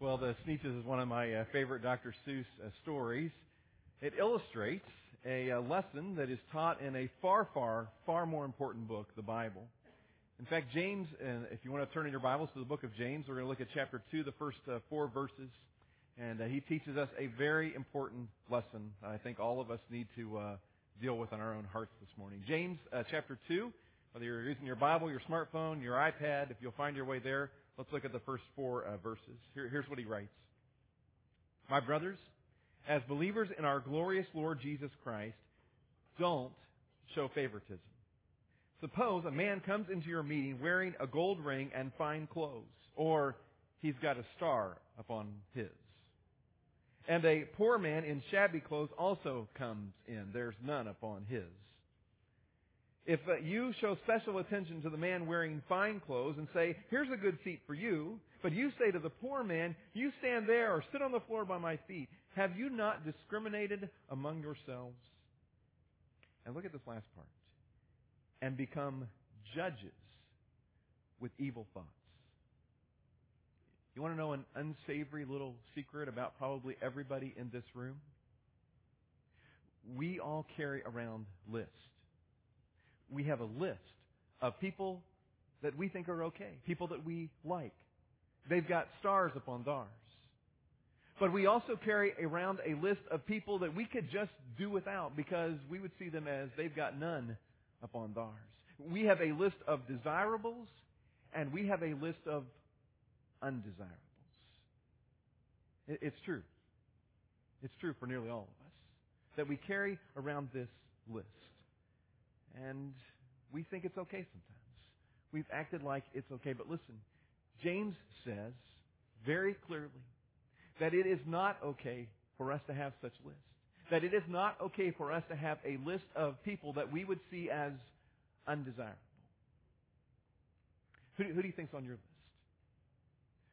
Well, the Sneetches is one of my uh, favorite Dr. Seuss uh, stories. It illustrates a, uh, lesson that is taught in a far, far, far more important book, the Bible. In fact, James, uh, if you want to turn in your Bibles to the book of James, we're going to look at chapter 2, the first uh, four verses. And uh, he teaches us a very important lesson that I think all of us need to deal with in our own hearts this morning. James chapter 2, whether you're using your Bible, your smartphone, your iPad, if you'll find your way there, Let's look at the first four uh, verses. Here, here's what he writes. My brothers, as believers in our glorious Lord Jesus Christ, don't show favoritism. Suppose a man comes into your meeting wearing a gold ring and fine clothes, or he's got a star upon his. And a poor man in shabby clothes also comes in. There's none upon his. If uh, you show special attention to the man wearing fine clothes and say, here's a good seat for you, but you say to the poor man, you stand there or sit on the floor by my feet, have you not discriminated among yourselves? And look at this last part. And become judges with evil thoughts. You want to know an unsavory little secret about probably everybody in this room? We all carry around lists we have a list of people that we think are okay, people that we like. They've got stars upon theirs. But we also carry around a list of people that we could just do without because we would see them as they've got none upon theirs. We have a list of desirables and we have a list of undesirables. It's true. It's true for nearly all of us that we carry around this list. And we think it's okay sometimes. We've acted like it's okay. But listen, James says very clearly that it is not okay for us to have such lists. That it is not okay for us to have a list of people that we would see as undesirable. Who do, who do you think's on your list?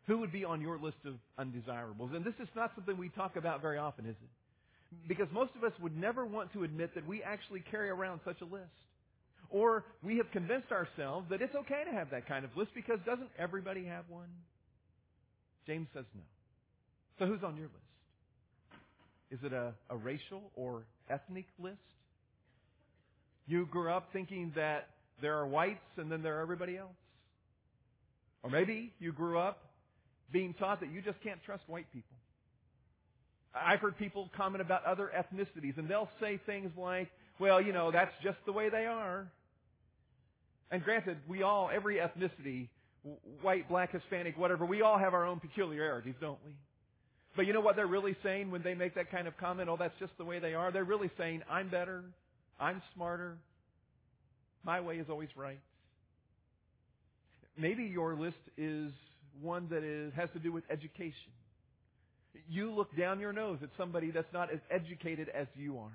Who would be on your list of undesirables? And this is not something we talk about very often, is it? Because most of us would never want to admit that we actually carry around such a list. Or we have convinced ourselves that it's okay to have that kind of list because doesn't everybody have one? James says no. So who's on your list? Is it a, a racial or ethnic list? You grew up thinking that there are whites and then there are everybody else. Or maybe you grew up being taught that you just can't trust white people. I've heard people comment about other ethnicities, and they'll say things like, well, you know, that's just the way they are. And granted, we all, every ethnicity, white, black, Hispanic, whatever, we all have our own peculiarities, don't we? But you know what they're really saying when they make that kind of comment? Oh, that's just the way they are. They're really saying, I'm better. I'm smarter. My way is always right. Maybe your list is one that is, has to do with education. You look down your nose at somebody that's not as educated as you are.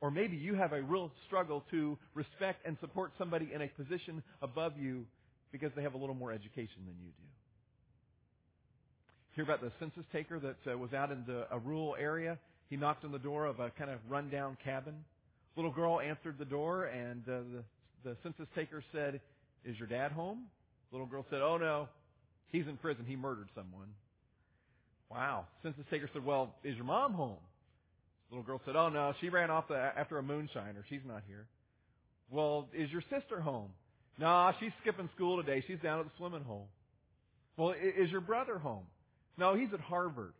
Or maybe you have a real struggle to respect and support somebody in a position above you because they have a little more education than you do. Hear about the census taker that uh, was out in the, a rural area? He knocked on the door of a kind of rundown cabin. Little girl answered the door, and uh, the, the census taker said, Is your dad home? Little girl said, Oh no, he's in prison. He murdered someone. Wow. Census taker said, Well, is your mom home? The little girl said, Oh no, she ran off the, after a moonshiner. She's not here. Well, is your sister home? No, she's skipping school today. She's down at the swimming hole. Well, is your brother home? No, he's at Harvard.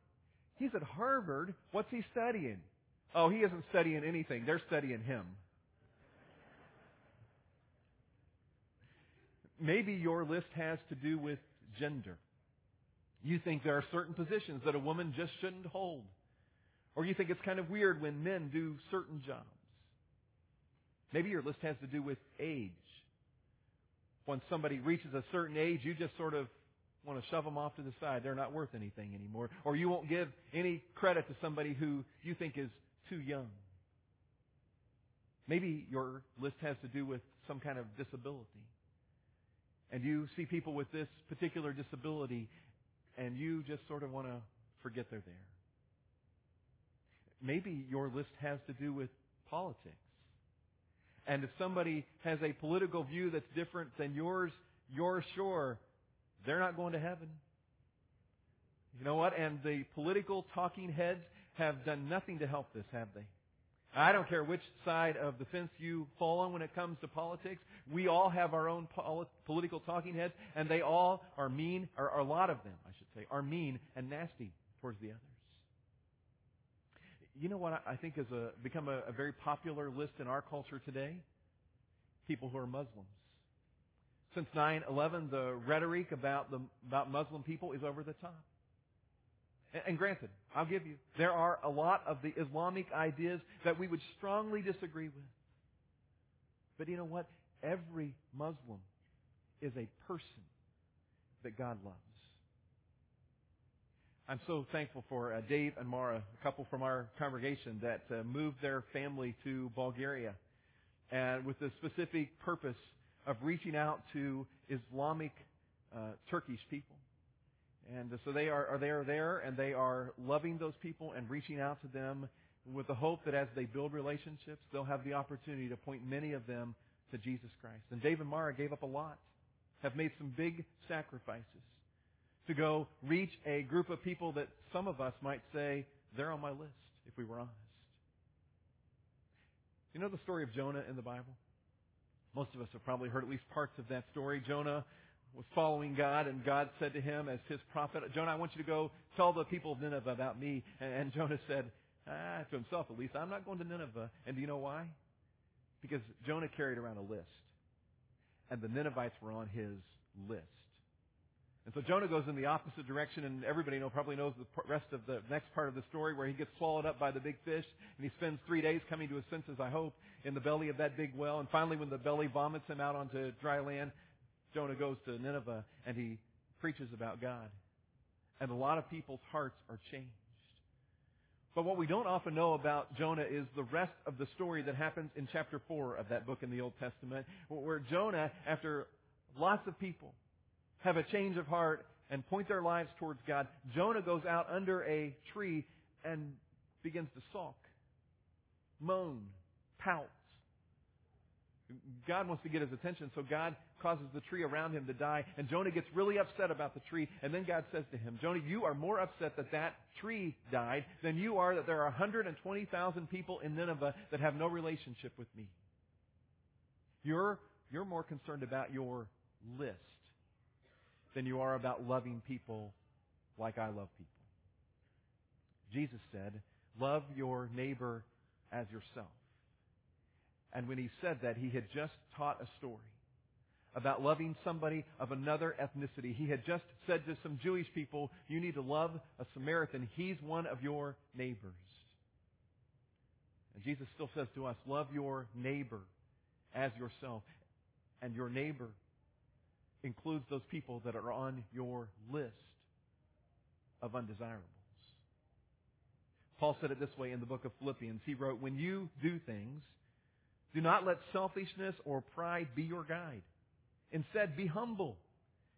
He's at Harvard. What's he studying? Oh, he isn't studying anything. They're studying him. Maybe your list has to do with gender. You think there are certain positions that a woman just shouldn't hold. Or you think it's kind of weird when men do certain jobs. Maybe your list has to do with age. When somebody reaches a certain age, you just sort of want to shove them off to the side. They're not worth anything anymore. Or you won't give any credit to somebody who you think is too young. Maybe your list has to do with some kind of disability. And you see people with this particular disability and you just sort of want to forget they're there. Maybe your list has to do with politics. And if somebody has a political view that's different than yours, you're sure they're not going to heaven. You know what? And the political talking heads have done nothing to help this, have they? I don't care which side of the fence you fall on when it comes to politics. We all have our own pol- political talking heads, and they all are mean, or a lot of them, I should say, are mean and nasty towards the others. You know what I think has a, become a, a very popular list in our culture today? People who are Muslims. Since 9/11, the rhetoric about the about Muslim people is over the top. And granted, I'll give you, there are a lot of the Islamic ideas that we would strongly disagree with. But you know what? Every Muslim is a person that God loves. I'm so thankful for uh, Dave and Mara, a couple from our congregation that uh, moved their family to Bulgaria, and with the specific purpose of reaching out to Islamic uh, Turkish people. And so they are, are they are there and they are loving those people and reaching out to them with the hope that as they build relationships, they'll have the opportunity to point many of them to Jesus Christ. And Dave and Mara gave up a lot, have made some big sacrifices to go reach a group of people that some of us might say they're on my list, if we were honest. You know the story of Jonah in the Bible? Most of us have probably heard at least parts of that story. Jonah was following God, and God said to him as his prophet, Jonah, I want you to go tell the people of Nineveh about me. And, Jonah said, ah, to himself at least, I'm not going to Nineveh. And do you know why? Because Jonah carried around a list. And the Ninevites were on his list. And so Jonah goes in the opposite direction, and everybody know, probably knows the rest of the next part of the story where he gets swallowed up by the big fish, and he spends three days coming to his senses, I hope, in the belly of that big well. And finally, when the belly vomits him out onto dry land, Jonah goes to Nineveh and he preaches about God. And a lot of people's hearts are changed. But what we don't often know about Jonah is the rest of the story that happens in chapter 4 of that book in the Old Testament, where Jonah, after lots of people have a change of heart and point their lives towards God, Jonah goes out under a tree and begins to sulk, moan, pout. God wants to get his attention, so God causes the tree around him to die. And Jonah gets really upset about the tree. And then God says to him, Jonah, you are more upset that that tree died than you are that there are 120,000 people in Nineveh that have no relationship with me. You're, you're more concerned about your list than you are about loving people like I love people. Jesus said, love your neighbor as yourself. And when he said that, he had just taught a story about loving somebody of another ethnicity. He had just said to some Jewish people, you need to love a Samaritan. He's one of your neighbors. And Jesus still says to us, love your neighbor as yourself. And your neighbor includes those people that are on your list of undesirables. Paul said it this way in the book of Philippians. He wrote, when you do things, do not let selfishness or pride be your guide. Instead, be humble.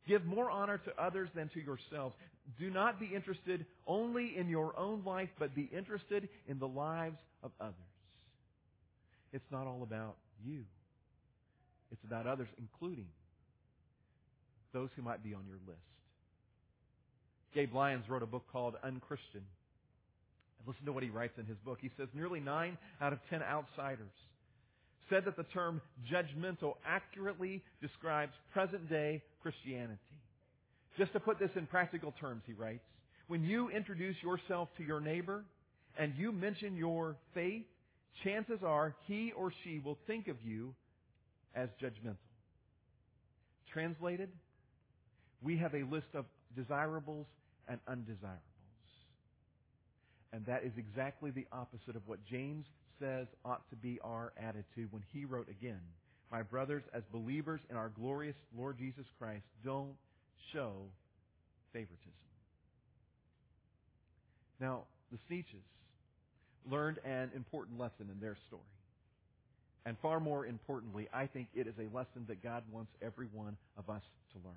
Give more honor to others than to yourselves. Do not be interested only in your own life, but be interested in the lives of others. It's not all about you. It's about others, including those who might be on your list. Gabe Lyons wrote a book called Unchristian. Listen to what he writes in his book. He says nearly nine out of ten outsiders said that the term judgmental accurately describes present day Christianity. Just to put this in practical terms, he writes, when you introduce yourself to your neighbor and you mention your faith, chances are he or she will think of you as judgmental. Translated, we have a list of desirables and undesirables. And that is exactly the opposite of what James says ought to be our attitude when he wrote again, My brothers, as believers in our glorious Lord Jesus Christ, don't show favoritism. Now, the Sneetches learned an important lesson in their story. And far more importantly, I think it is a lesson that God wants every one of us to learn.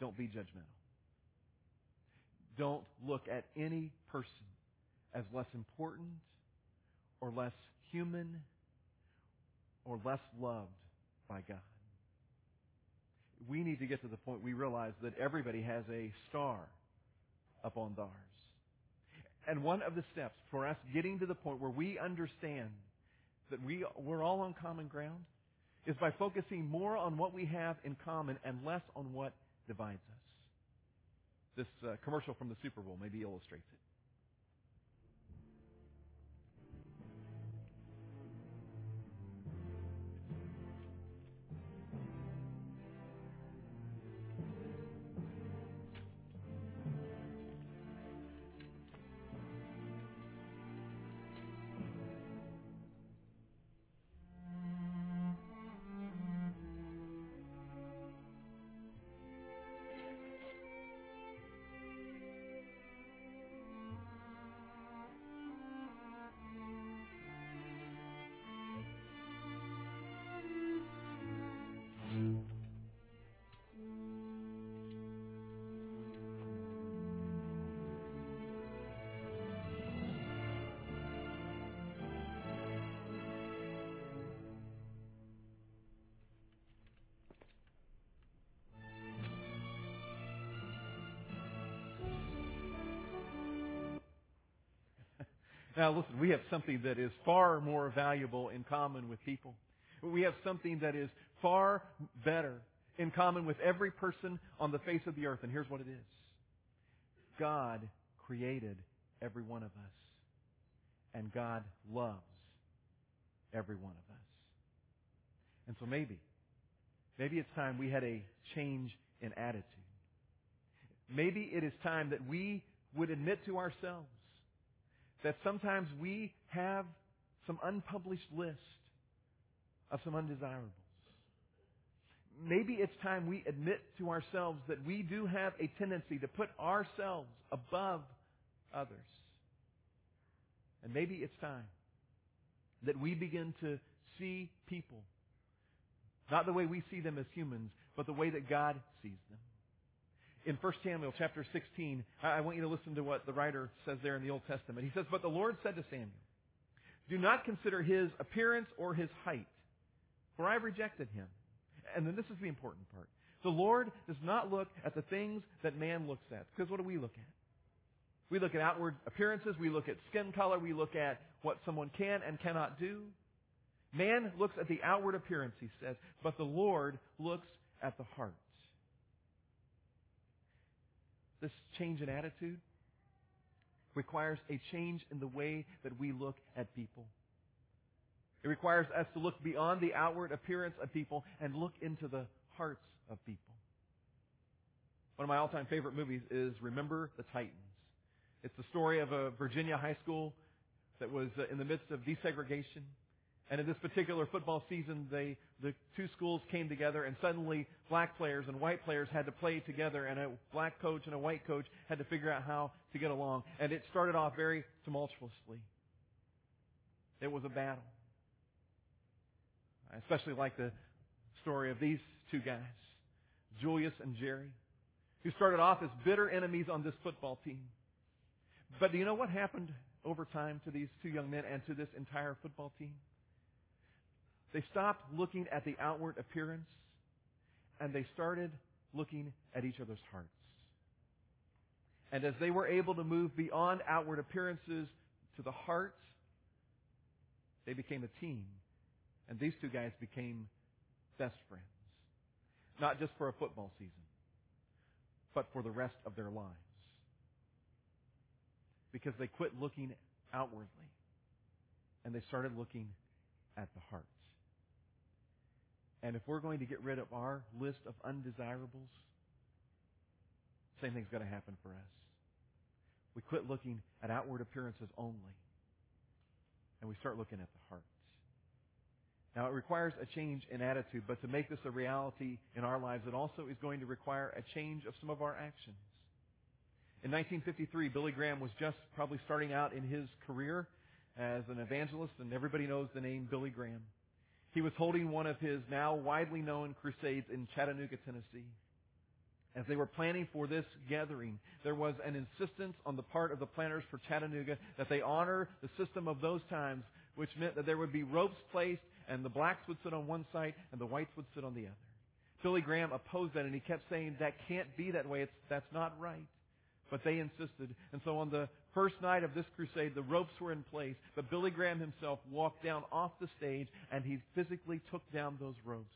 Don't be judgmental. Don't look at any person as less important or less human or less loved by God. We need to get to the point we realize that everybody has a star upon ours. And one of the steps for us getting to the point where we understand that we, we're all on common ground is by focusing more on what we have in common and less on what divides us. This uh, commercial from the Super Bowl maybe illustrates it. Now listen, we have something that is far more valuable in common with people. We have something that is far better in common with every person on the face of the earth. And here's what it is. God created every one of us. And God loves every one of us. And so maybe, maybe it's time we had a change in attitude. Maybe it is time that we would admit to ourselves that sometimes we have some unpublished list of some undesirables. Maybe it's time we admit to ourselves that we do have a tendency to put ourselves above others. And maybe it's time that we begin to see people not the way we see them as humans, but the way that God sees them in 1 Samuel chapter 16, I want you to listen to what the writer says there in the Old Testament. He says, But the Lord said to Samuel, Do not consider his appearance or his height, for I have rejected him. And then this is the important part. The Lord does not look at the things that man looks at. Because what do we look at? We look at outward appearances, we look at skin color, we look at what someone can and cannot do. Man looks at the outward appearance, he says, but the Lord looks at the heart this change in attitude requires a change in the way that we look at people. It requires us to look beyond the outward appearance of people and look into the hearts of people. One of my all-time favorite movies is Remember the Titans. It's the story of a Virginia high school that was uh, in the midst of desegregation and in this particular football season, they, the two schools came together and suddenly black players and white players had to play together and a black coach and a white coach had to figure out how to get along. And it started off very tumultuously. It was a battle. I especially like the story of these two guys, Julius and Jerry, who started off as bitter enemies on this football team. But do you know what happened over time to these two young men and to this entire football team? They stopped looking at the outward appearance and they started looking at each other's hearts. And as they were able to move beyond outward appearances to the heart, they became a team. And these two guys became best friends. Not just for a football season, but for the rest of their lives. Because they quit looking outwardly and they started looking at the heart. And if we're going to get rid of our list of undesirables, same thing's going to happen for us. We quit looking at outward appearances only, and we start looking at the hearts. Now, it requires a change in attitude, but to make this a reality in our lives, it also is going to require a change of some of our actions. In 1953, Billy Graham was just probably starting out in his career as an evangelist, and everybody knows the name Billy Graham. He was holding one of his now widely known crusades in Chattanooga, Tennessee. As they were planning for this gathering, there was an insistence on the part of the planners for Chattanooga that they honor the system of those times, which meant that there would be ropes placed and the blacks would sit on one side and the whites would sit on the other. Billy Graham opposed that and he kept saying that can't be that way. It's, that's not right. But they insisted. And so on the first night of this crusade, the ropes were in place, but Billy Graham himself walked down off the stage and he physically took down those ropes,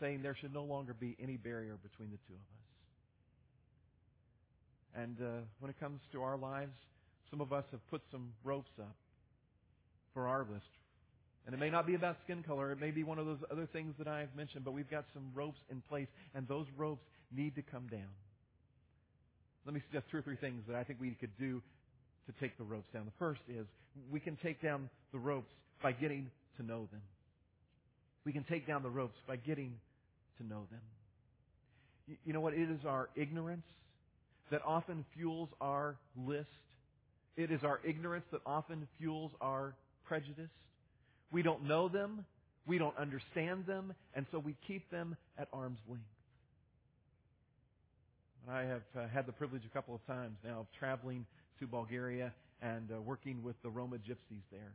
saying there should no longer be any barrier between the two of us. And uh, when it comes to our lives, some of us have put some ropes up for our list. And it may not be about skin color. It may be one of those other things that I've mentioned, but we've got some ropes in place, and those ropes need to come down. Let me suggest two or three things that I think we could do to take the ropes down. The first is we can take down the ropes by getting to know them. We can take down the ropes by getting to know them. You know what? It is our ignorance that often fuels our list. It is our ignorance that often fuels our prejudice. We don't know them. We don't understand them. And so we keep them at arm's length. I have uh, had the privilege a couple of times now of traveling to Bulgaria and uh, working with the Roma gypsies there.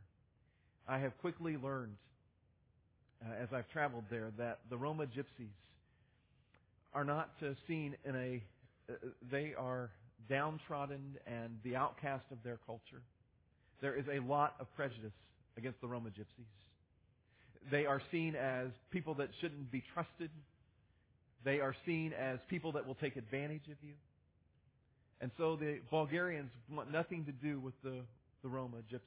I have quickly learned, uh, as I've traveled there, that the Roma gypsies are not seen in a, uh, they are downtrodden and the outcast of their culture. There is a lot of prejudice against the Roma gypsies. They are seen as people that shouldn't be trusted, they are seen as people that will take advantage of you. And so the Bulgarians want nothing to do with the, the Roma gypsies.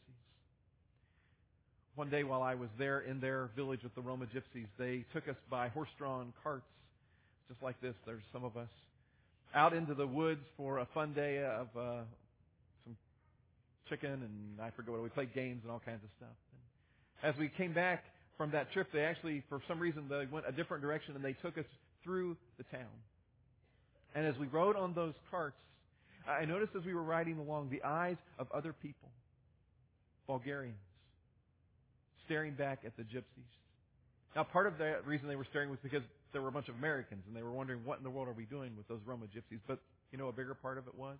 One day while I was there in their village with the Roma gypsies, they took us by horse-drawn carts, just like this. There's some of us out into the woods for a fun day of uh, some chicken and I forget what we played games and all kinds of stuff. And as we came back from that trip, they actually, for some reason, they went a different direction and they took us through the town. And as we rode on those carts, I noticed as we were riding along the eyes of other people, Bulgarians, staring back at the gypsies. Now, part of the reason they were staring was because there were a bunch of Americans, and they were wondering what in the world are we doing with those Roma gypsies. But you know, a bigger part of it was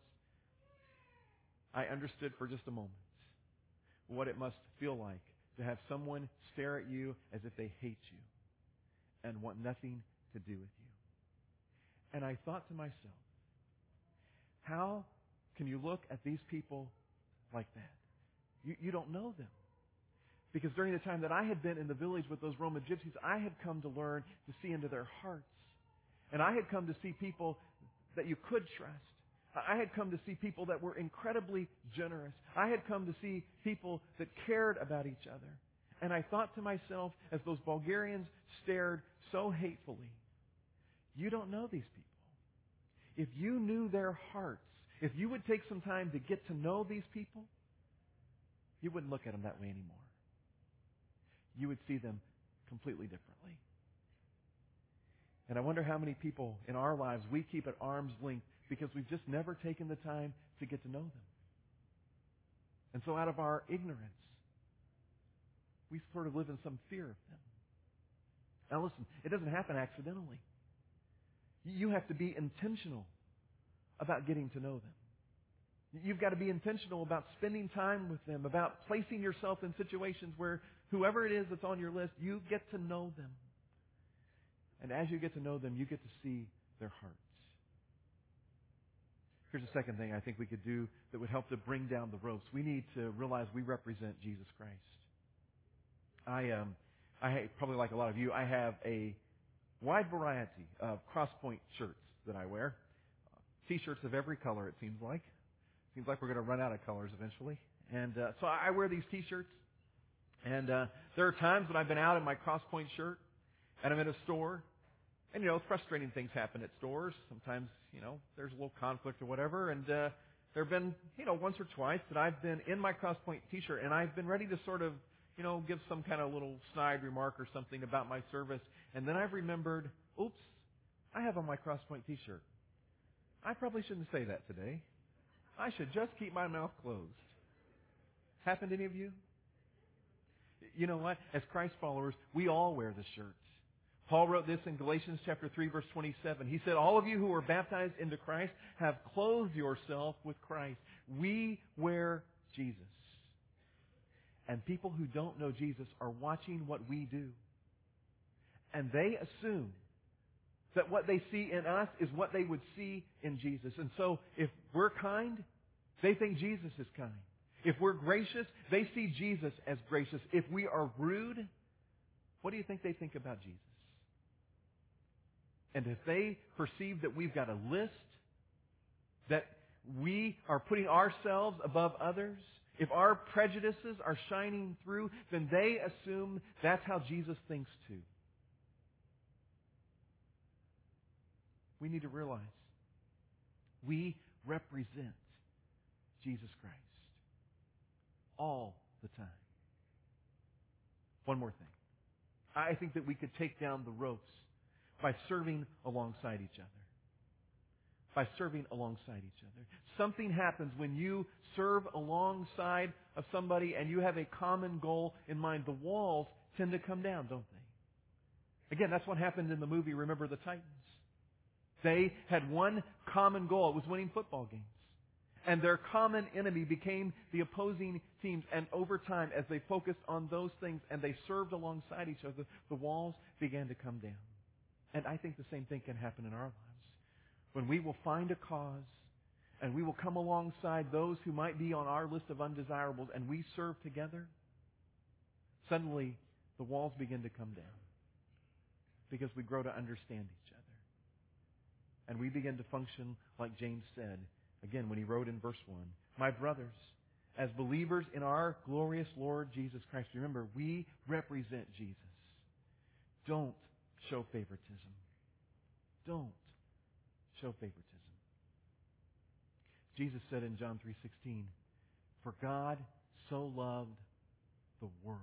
I understood for just a moment what it must feel like to have someone stare at you as if they hate you and want nothing to do with you. And I thought to myself, how can you look at these people like that? You, you don't know them. Because during the time that I had been in the village with those Roman gypsies, I had come to learn to see into their hearts. And I had come to see people that you could trust. I had come to see people that were incredibly generous. I had come to see people that cared about each other. And I thought to myself, as those Bulgarians stared so hatefully, you don't know these people. If you knew their hearts, if you would take some time to get to know these people, you wouldn't look at them that way anymore. You would see them completely differently. And I wonder how many people in our lives we keep at arm's length because we've just never taken the time to get to know them. And so out of our ignorance, we sort of live in some fear of them. Now listen, it doesn't happen accidentally. You have to be intentional about getting to know them. You've got to be intentional about spending time with them, about placing yourself in situations where whoever it is that's on your list, you get to know them. And as you get to know them, you get to see their hearts. Here's the second thing I think we could do that would help to bring down the ropes. We need to realize we represent Jesus Christ. I um, I probably like a lot of you, I have a wide variety of crosspoint shirts that I wear. T-shirts of every color, it seems like. Seems like we're going to run out of colors eventually. And uh, so I wear these T-shirts. And uh, there are times when I've been out in my crosspoint shirt, and I'm in a store, and you know, frustrating things happen at stores. Sometimes, you know, there's a little conflict or whatever, and uh, there have been, you know, once or twice that I've been in my crosspoint T-shirt, and I've been ready to sort of you know, give some kind of little snide remark or something about my service. And then I've remembered, oops, I have on my Crosspoint t-shirt. I probably shouldn't say that today. I should just keep my mouth closed. Happened to any of you? You know what? As Christ followers, we all wear the shirts. Paul wrote this in Galatians chapter 3 verse 27. He said, all of you who are baptized into Christ have clothed yourself with Christ. We wear Jesus. And people who don't know Jesus are watching what we do. And they assume That what they see in us is what they would see in Jesus. And so if we're kind, they think Jesus is kind. If we're gracious, they see Jesus as gracious. If we are rude, what do you think they think about Jesus? And if they perceive that we've got a list, that we are putting ourselves above others, if our prejudices are shining through, then they assume that's how Jesus thinks too. We need to realize we represent Jesus Christ all the time. One more thing. I think that we could take down the ropes by serving alongside each other. By serving alongside each other. Something happens when you serve alongside of somebody and you have a common goal in mind. The walls tend to come down, don't they? Again, that's what happened in the movie Remember the Titans. They had one common goal. It was winning football games. And their common enemy became the opposing teams. And over time, as they focused on those things and they served alongside each other, the walls began to come down. And I think the same thing can happen in our lives. When we will find a cause and we will come alongside those who might be on our list of undesirables and we serve together, suddenly the walls begin to come down because we grow to understand each other. And we begin to function like James said, again, when he wrote in verse 1 My brothers, as believers in our glorious Lord Jesus Christ, remember, we represent Jesus. Don't show favoritism. Don't show favoritism. Jesus said in John 3:16, "For God so loved the world."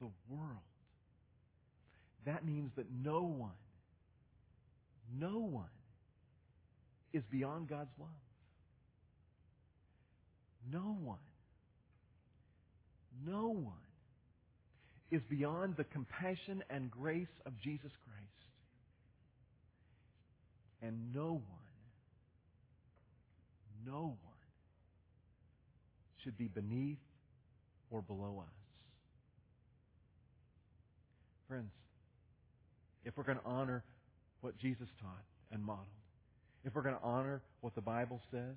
The world. That means that no one no one is beyond God's love. No one. No one is beyond the compassion and grace of Jesus Christ. And no one, no one should be beneath or below us. Friends, if we're going to honor what Jesus taught and modeled, if we're going to honor what the Bible says,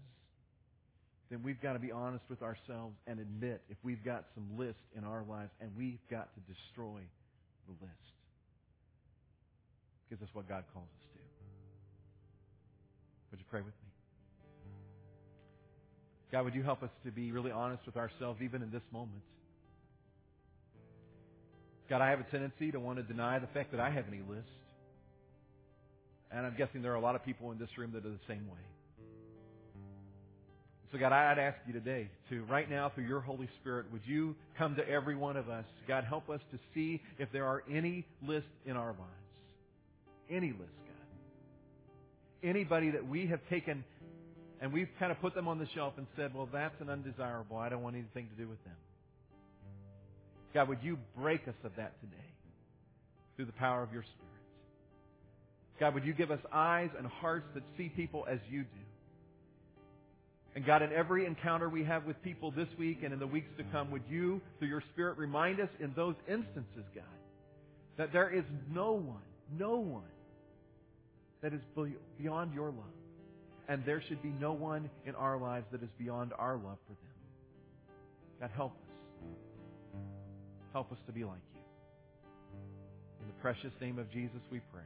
then we've got to be honest with ourselves and admit if we've got some list in our lives and we've got to destroy the list. Because that's what God calls us to. Would you pray with me? God, would you help us to be really honest with ourselves even in this moment? God, I have a tendency to want to deny the fact that I have any list. And I'm guessing there are a lot of people in this room that are the same way. So, God, I'd ask you today to, right now, through your Holy Spirit, would you come to every one of us? God, help us to see if there are any lists in our lives. Any list, God. Anybody that we have taken and we've kind of put them on the shelf and said, well, that's an undesirable. I don't want anything to do with them. God, would you break us of that today through the power of your Spirit? God, would you give us eyes and hearts that see people as you do? And God, in every encounter we have with people this week and in the weeks to come, would you, through your Spirit, remind us in those instances, God, that there is no one, no one that is beyond your love. And there should be no one in our lives that is beyond our love for them. God, help us. Help us to be like you. In the precious name of Jesus we pray.